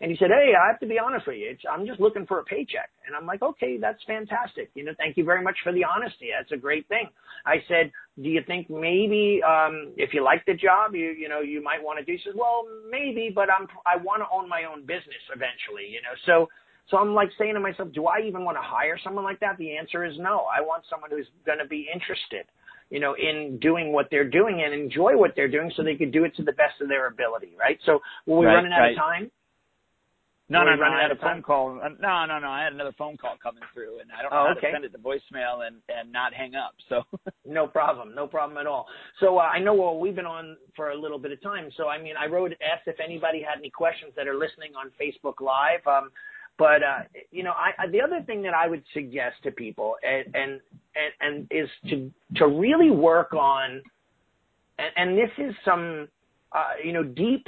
And he said, Hey, I have to be honest with you. It's, I'm just looking for a paycheck. And I'm like, okay, that's fantastic. You know, thank you very much for the honesty. That's a great thing. I said, do you think maybe, um, if you like the job, you, you know, you might want to do, he says, well, maybe, but I'm, I want to own my own business eventually, you know, so, so I'm like saying to myself, do I even want to hire someone like that? The answer is no. I want someone who's going to be interested you know, in doing what they're doing and enjoy what they're doing so they could do it to the best of their ability, right? So were we right, running out right. of time? No, no, no. I had a phone call. Uh, No, no, no. I had another phone call coming through, and I don't know Oh, how okay. to send it to voicemail and and not hang up. So [LAUGHS] No problem, no problem at all. So uh, I know well, we've been on for a little bit of time. So I mean, I wrote asked if anybody had any questions that are listening on Facebook Live. Um, but uh, you know, I, I, the other thing that I would suggest to people and and and, and is to to really work on, and, and this is some uh, you know deep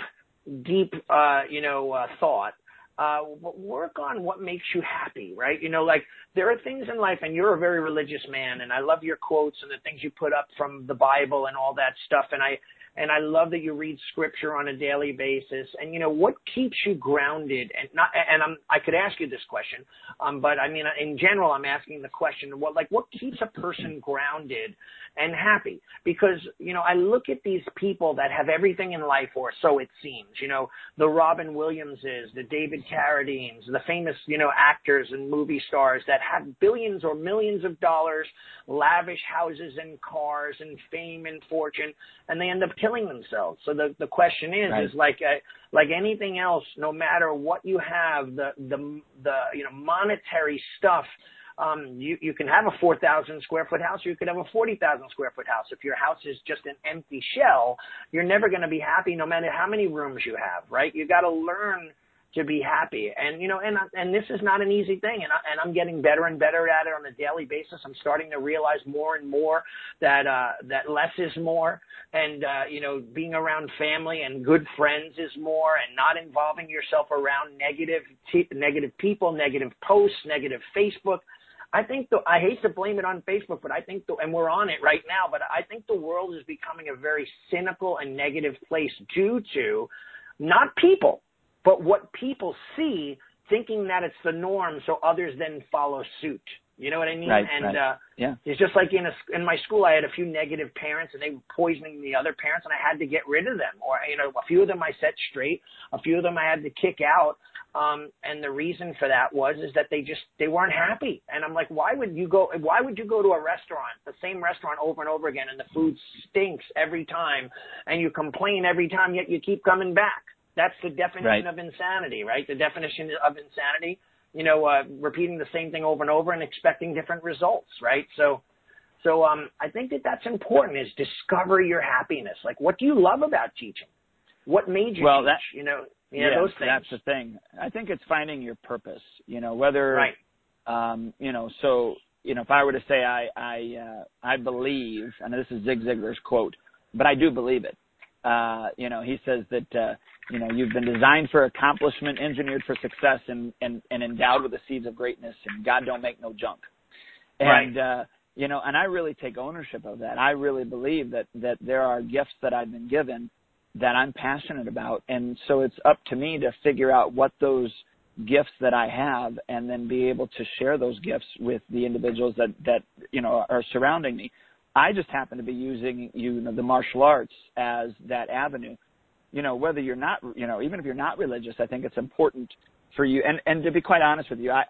deep uh, you know uh, thought. Uh, work on what makes you happy, right? You know, like there are things in life, and you're a very religious man, and I love your quotes and the things you put up from the Bible and all that stuff, and I and I love that you read scripture on a daily basis. And you know what keeps you grounded? And not, and I'm, I could ask you this question, um, but I mean, in general, I'm asking the question: what, like, what keeps a person grounded and happy? Because you know, I look at these people that have everything in life, or so it seems. You know, the Robin Williamses, the David Carradines, the famous you know actors and movie stars that have billions or millions of dollars, lavish houses and cars and fame and fortune, and they end up killing themselves. So the the question is Right. is like uh, like anything else, no matter what you have, the the the you know monetary stuff. Um, you you can have a four thousand square foot house, or you could have a forty thousand square foot house. If your house is just an empty shell, you're never going to be happy, no matter how many rooms you have. Right? You got to learn to be happy. And you know, and and this is not an easy thing. And I, and I'm getting better and better at it on a daily basis. I'm starting to realize more and more that uh, that less is more. And uh, you know, being around family and good friends is more. And not involving yourself around negative t- negative people, negative posts, negative Facebook. I think the, I hate to blame it on Facebook, but I think the, and we're on it right now, but I think the world is becoming a very cynical and negative place due to not people, but what people see thinking that it's the norm so others then follow suit. You know what I mean? Right, and right. uh yeah, it's just like in a, in my school I had a few negative parents and they were poisoning the other parents and I had to get rid of them. Or you know, a few of them I set straight, a few of them I had to kick out. Um and the reason for that was is that they just they weren't happy. And I'm like, why would you go why would you go to a restaurant, the same restaurant over and over again and the food stinks every time and you complain every time yet you keep coming back? That's the definition Right. of insanity, right? The definition of insanity, you know, uh, repeating the same thing over and over and expecting different results, right? So, so um, I think that that's important. Is discover your happiness. Like, what do you love about teaching? What made you Well, teach? that- you know, yeah, those things. that's the thing. I think it's finding your purpose. You know, whether right. um, you know, so you know, if I were to say I I uh, I believe, and this is Zig Ziglar's quote, but I do believe it. Uh, you know, he says that uh, you know you've been designed for accomplishment, engineered for success, and and and endowed with the seeds of greatness. And God don't make no junk. And uh, you know, and I really take ownership of that. I really believe that that there are gifts that I've been given that I'm passionate about, and so it's up to me to figure out what those gifts that I have and then be able to share those gifts with the individuals that that you know are surrounding me. I just happen to be using you know the martial arts as that avenue. You know whether you're not you know even if you're not religious, I think it's important for you. And and to be quite honest with you, I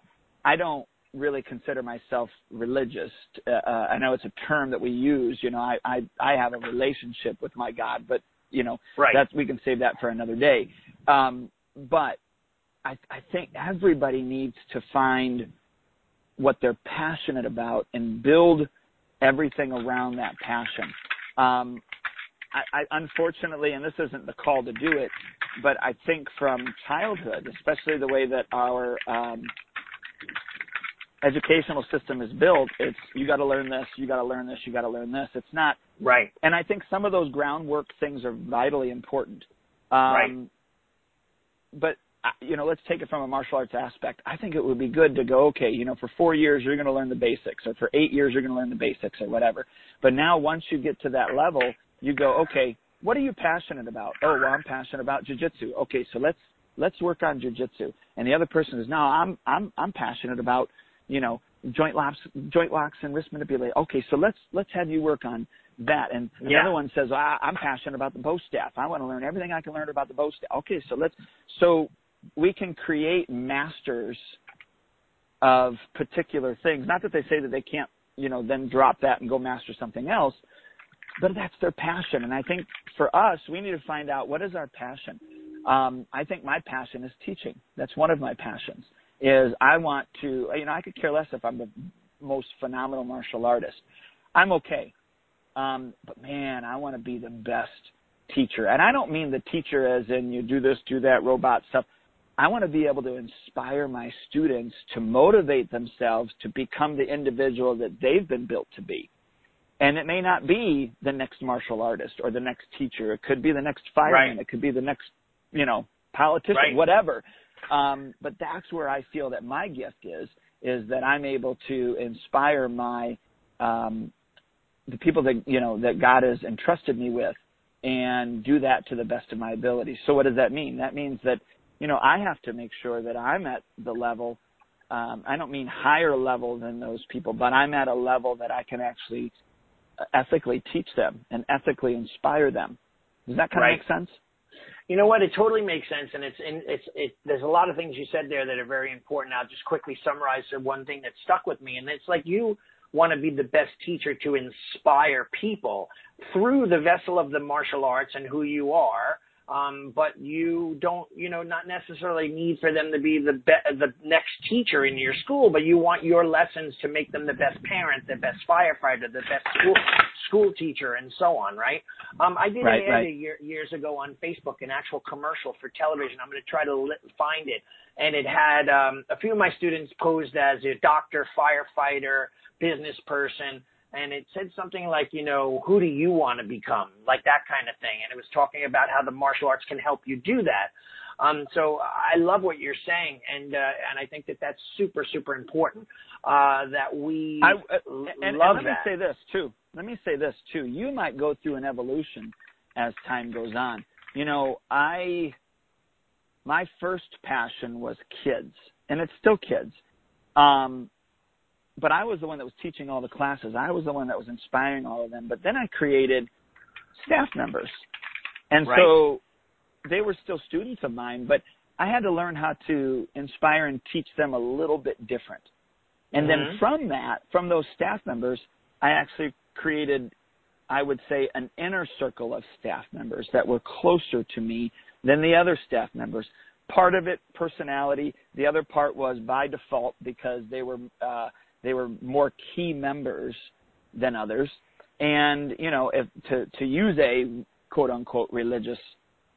I don't really consider myself religious. Uh, uh, I know it's a term that we use. You know I I I have a relationship with my God, but you know Right. that's we can save that for another day. Um, but I, I think everybody needs to find what they're passionate about and build everything around that passion. Um, I, I, unfortunately, and this isn't the call to do it, but I think from childhood, especially the way that our um, educational system is built, it's you got to learn this, you got to learn this, you got to learn this. It's not right. And I think some of those groundwork things are vitally important. Um, right. But uh, you know, let's take it from a martial arts aspect. I think it would be good to go, okay, you know, for four years you're going to learn the basics, or for eight years you're going to learn the basics, or whatever. But now, once you get to that level, you go, okay, what are you passionate about? Oh, well, I'm passionate about jujitsu. Okay, so let's let's work on jujitsu. And the other person is, no, I'm I'm I'm passionate about, you know, joint locks, joint locks and wrist manipulation. Okay, so let's let's have you work on that. And the yeah. other one says, I, I'm passionate about the bo staff. I want to learn everything I can learn about the bo staff. Okay, so let's so we can create masters of particular things. Not that they say that they can't, you know, then drop that and go master something else, but that's their passion. And I think for us, we need to find out what is our passion. Um, I think my passion is teaching. That's one of my passions. Is I want to, you know, I could care less if I'm the most phenomenal martial artist. I'm okay. Um, but man, I want to be the best teacher. And I don't mean the teacher as in you do this, do that, robot stuff. I want to be able to inspire my students to motivate themselves to become the individual that they've been built to be. And it may not be the next martial artist or the next teacher. It could be the next fireman. Right. It could be the next, you know, politician, right. whatever. Um, but that's where I feel that my gift is, is that I'm able to inspire my, um, the people that, you know, that God has entrusted me with and do that to the best of my ability. So what does that mean? That means that, you know, I have to make sure that I'm at the level, um, I don't mean higher level than those people, but I'm at a level that I can actually ethically teach them and ethically inspire them. Does that kind right. of make sense? You know what? It totally makes sense, and it's in, it's it. There's a lot of things you said there that are very important. I'll just quickly summarize the one thing that stuck with me, and it's like you want to be the best teacher to inspire people through the vessel of the martial arts and who you are um, but you don't, you know, not necessarily need for them to be the be- the next teacher in your school, but you want your lessons to make them the best parent, the best firefighter, the best school school teacher, and so on, right? Um, I did right, an ad right. a year, years ago on Facebook, an actual commercial for television. I'm going to try to li- find it, and it had um, a few of my students posed as a doctor, firefighter, business person and it said something like, you know, who do you want to become? Like that kind of thing. And it was talking about how the martial arts can help you do that. Um, so I love what you're saying, and uh, and I think that that's super super important. Uh, that we I, uh, and, love and let that. me say this too. Let me say this too. You might go through an evolution as time goes on. You know, I my first passion was kids, and it's still kids. Um, but I was the one that was teaching all the classes. I was the one that was inspiring all of them. But then I created staff members. And right. so they were still students of mine, but I had to learn how to inspire and teach them a little bit different. And mm-hmm. then from that, from those staff members, I actually created, I would say, an inner circle of staff members that were closer to me than the other staff members. Part of it, personality. The other part was by default because they were uh, they were more key members than others. And, you know, if to, to use a quote unquote religious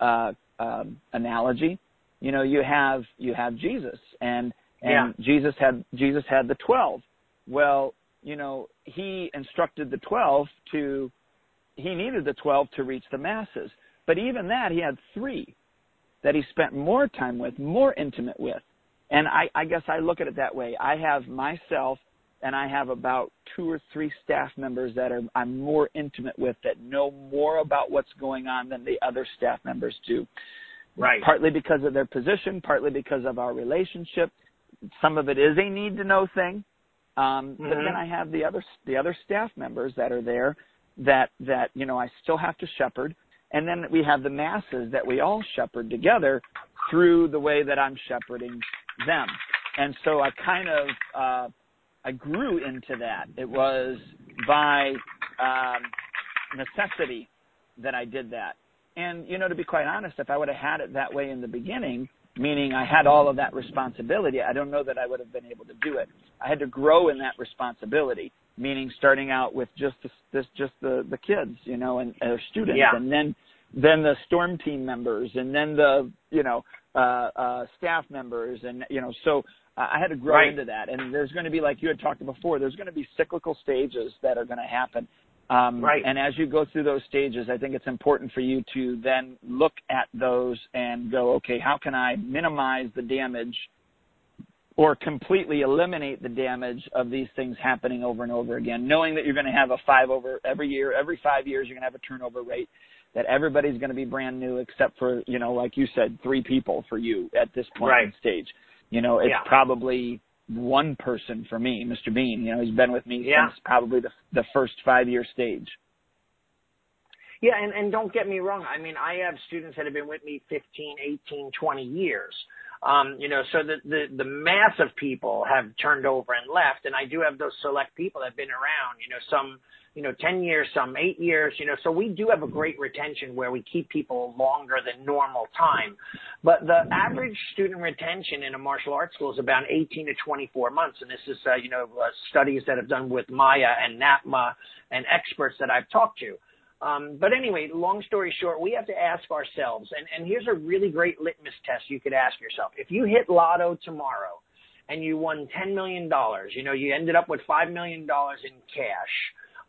uh, um, analogy, you know, you have you have Jesus and and yeah. Jesus had Jesus had the twelve. Well, you know, he instructed the twelve to he needed the twelve to reach the masses. But even that he had three that he spent more time with, more intimate with. And I, I guess I look at it that way. I have myself and I have about two or three staff members that are I'm more intimate with that know more about what's going on than the other staff members do. Right. Partly because of their position, partly because of our relationship. Some of it is a need to know thing. Um, mm-hmm. But then I have the other the other staff members that are there that that you know I still have to shepherd, and then we have the masses that we all shepherd together through the way that I'm shepherding them. And so I kind of uh, I grew into that. It was by um, necessity that I did that. And you know, to be quite honest, if I would have had it that way in the beginning, meaning I had all of that responsibility, I don't know that I would have been able to do it. I had to grow in that responsibility, meaning starting out with just the, this, just the the kids, you know, and their students, yeah. and then then the storm team members, and then the you know uh, uh, staff members, and you know so I had to grow right. into that. And there's going to be like you had talked before. There's going to be cyclical stages that are going to happen. Um, right. And as you go through those stages, I think it's important for you to then look at those and go, okay, how can I minimize the damage or completely eliminate the damage of these things happening over and over again, knowing that you're going to have a five over every year, every five years, you're going to have a turnover rate that everybody's going to be brand new except for, you know, like you said, three people for you at this point right. in stage. You know, it's yeah. probably one person for me, Mr. Bean. You know, he's been with me yeah. since probably the the first five year stage. Yeah, and, and don't get me wrong. I mean, I have students that have been with me 15, 18, 20 years. Um, you know, so the, the, the mass of people have turned over and left, and I do have those select people that have been around, you know, some, you know, 10 years, some eight years, you know, so we do have a great retention where we keep people longer than normal time. But the average student retention in a martial arts school is about 18 to 24 months. And this is, uh, you know, uh, studies that have done with MAIA and NAPMA and experts that I've talked to. Um, but anyway, long story short, we have to ask ourselves, and, and here's a really great litmus test you could ask yourself. If you hit lotto tomorrow and you won $10 million, you know, you ended up with $5 million in cash,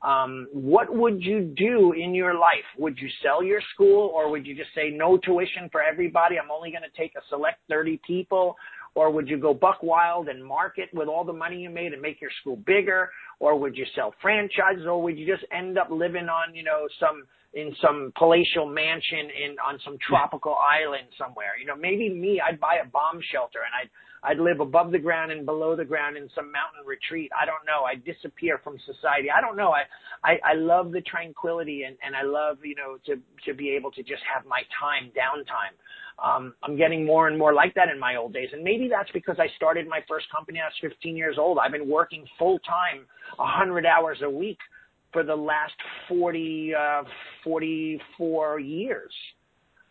um, what would you do in your life? Would you sell your school or would you just say no tuition for everybody? I'm only going to take a select 30 people. Or would you go buck wild and market with all the money you made and make your school bigger? Or would you sell franchises? Or would you just end up living on, you know, some, in some palatial mansion in, on some tropical island somewhere? You know, maybe me, I'd buy a bomb shelter and I'd, I'd live above the ground and below the ground in some mountain retreat. I don't know. I'd disappear from society. I don't know. I, I, I love the tranquility and, and I love, you know, to, to be able to just have my time, downtime. Um, I'm getting more and more like that in my old days. And maybe that's because I started my first company. I was 15 years old. I've been working full time, 100 hours a week for the last 40, uh, 44 years.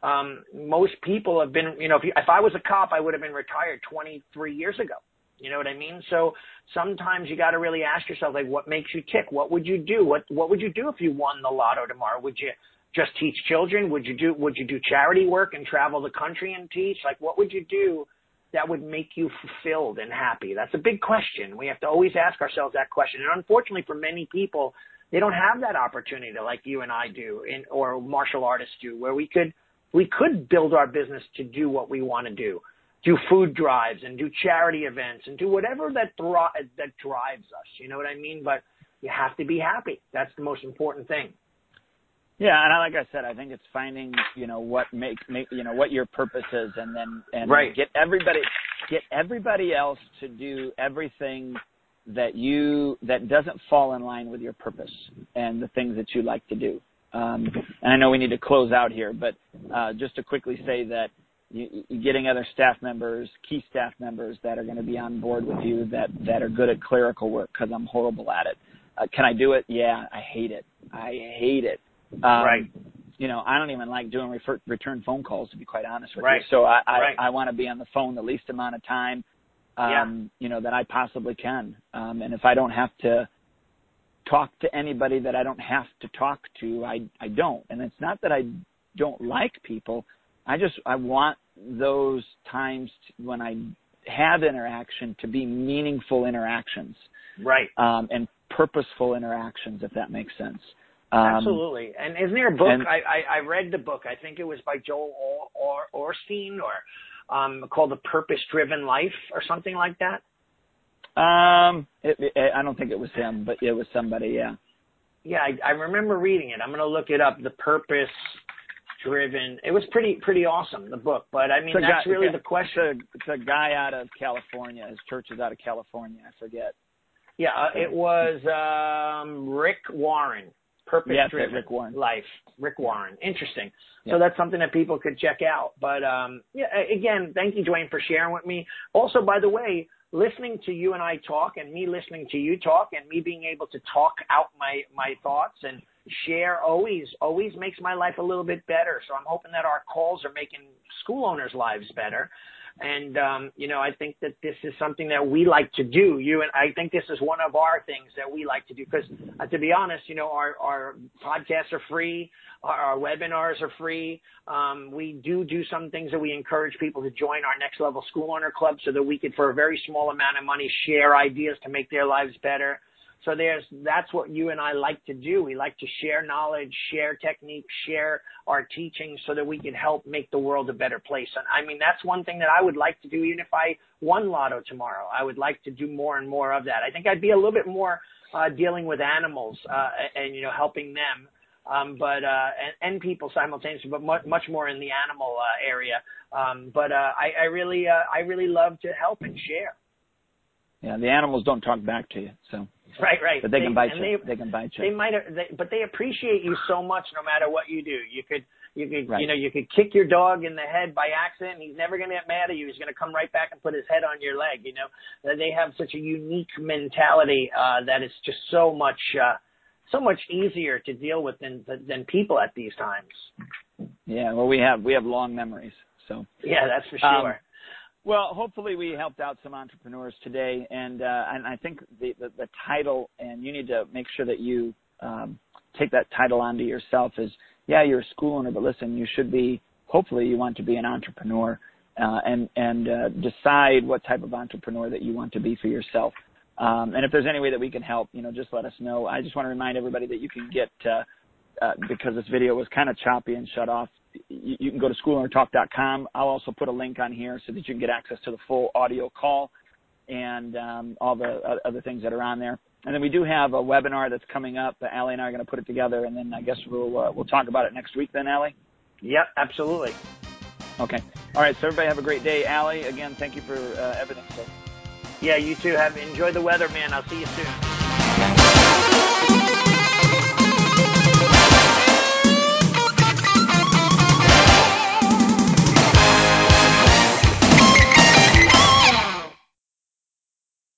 Um, most people have been, you know, if, you, if I was a cop, I would have been retired 23 years ago. You know what I mean? So sometimes you got to really ask yourself, like, what makes you tick? What would you do? What What would you do if you won the lotto tomorrow? Would you just teach children? Would you do Would you do charity work and travel the country and teach? Like, what would you do that would make you fulfilled and happy? That's a big question. We have to always ask ourselves that question. And unfortunately, for many people, they don't have that opportunity like you and I do, in, or martial artists do, where we could we could build our business to do what we want to do, do food drives and do charity events and do whatever that thri- that drives us. You know what I mean? But you have to be happy. That's the most important thing. Yeah, and I, like I said, I think it's finding you know what make make you know what your purpose is, and then and right. get everybody get everybody else to do everything that you that doesn't fall in line with your purpose and the things that you like to do. Um, and I know we need to close out here, but uh, just to quickly say that you, getting other staff members, key staff members that are going to be on board with you that that are good at clerical work because I'm horrible at it. Uh, can I do it? Yeah, I hate it. I hate it. Um, right. You know, I don't even like doing refer- return phone calls to be quite honest with right. you. So I I, right. I want to be on the phone the least amount of time, um, yeah. you know, that I possibly can. Um, and if I don't have to talk to anybody that I don't have to talk to, I I don't. And it's not that I don't like people. I just I want those times to, when I have interaction to be meaningful interactions. Right. Um, and purposeful interactions, if that makes sense. Um, Absolutely. And isn't there a book? and- I, I, I read the book. I think it was by Joel or, or, Osteen or um, called The Purpose Driven Life or something like that. Um, it, it, I don't think it was him, but it was somebody. Yeah. Yeah, I, I remember reading it. I'm going to look it up. The Purpose Driven. It was pretty pretty awesome the book. But I mean, that's guy- really the question. It's a, it's a guy out of California. His church is out of California. I forget. Yeah, uh, it was um, Rick Warren. Purpose Yes, Driven Rick Warren. Life. Rick Warren. Interesting. Yeah. So that's something that people could check out. But um, yeah, again, thank you, Duane, for sharing with me. Also, by the way, listening to you and I talk, and me listening to you talk, and me being able to talk out my my thoughts and share always always makes my life a little bit better. So I'm hoping that our calls are making school owners' lives better. And um, you know, I think that this is something that we like to do. You and I think this is one of our things that we like to do because, uh, to be honest, you know, our our podcasts are free, our, our webinars are free. Um, we do do some things that we encourage people to join our next level school owner club so that we could, for a very small amount of money, share ideas to make their lives better. So there's that's what you and I like to do. We like to share knowledge, share techniques, share our teachings so that we can help make the world a better place. And I mean that's one thing that I would like to do even if I won lotto tomorrow. I would like to do more and more of that. I think I'd be a little bit more uh, dealing with animals uh, and you know helping them um, but uh, and, and people simultaneously, but much, much more in the animal uh, area. Um, but uh, I, I really uh, I really love to help and share. Yeah, the animals don't talk back to you, so. [LAUGHS] Right, right. But they, they can bite you. They, they, can bite you. They might, they, but they appreciate you so much, no matter what you do. You could, you could, right. you know, you could kick your dog in the head by accident. He's never going to get mad at you. He's going to come right back and put his head on your leg. You know, they have such a unique mentality uh, that it's just so much, uh, so much easier to deal with than than people at these times. Yeah, well, we have we have long memories, so. Yeah, that's for sure. Um, well, hopefully we helped out some entrepreneurs today, and uh, and I think the, the, the title, and you need to make sure that you um, take that title onto yourself. Is yeah, you're a school owner, but listen, you should be. Hopefully, you want to be an entrepreneur, uh, and and uh, decide what type of entrepreneur that you want to be for yourself. Um, and if there's any way that we can help, you know, just let us know. I just want to remind everybody that you can get uh, uh, because this video was kind of choppy and shut off you can go to schoolownertalk.com. I'll also put a link on here so that you can get access to the full audio call and um, all the other things that are on there. And then we do have a webinar that's coming up. Allie and I are going to put it together, and then I guess we'll uh, we'll talk about it next week. Then, Allie. Yep, absolutely. Okay. All right. So everybody have a great day. Allie, again, thank you for uh, everything. So. Yeah, you too. Have enjoy the weather, man. I'll see you soon.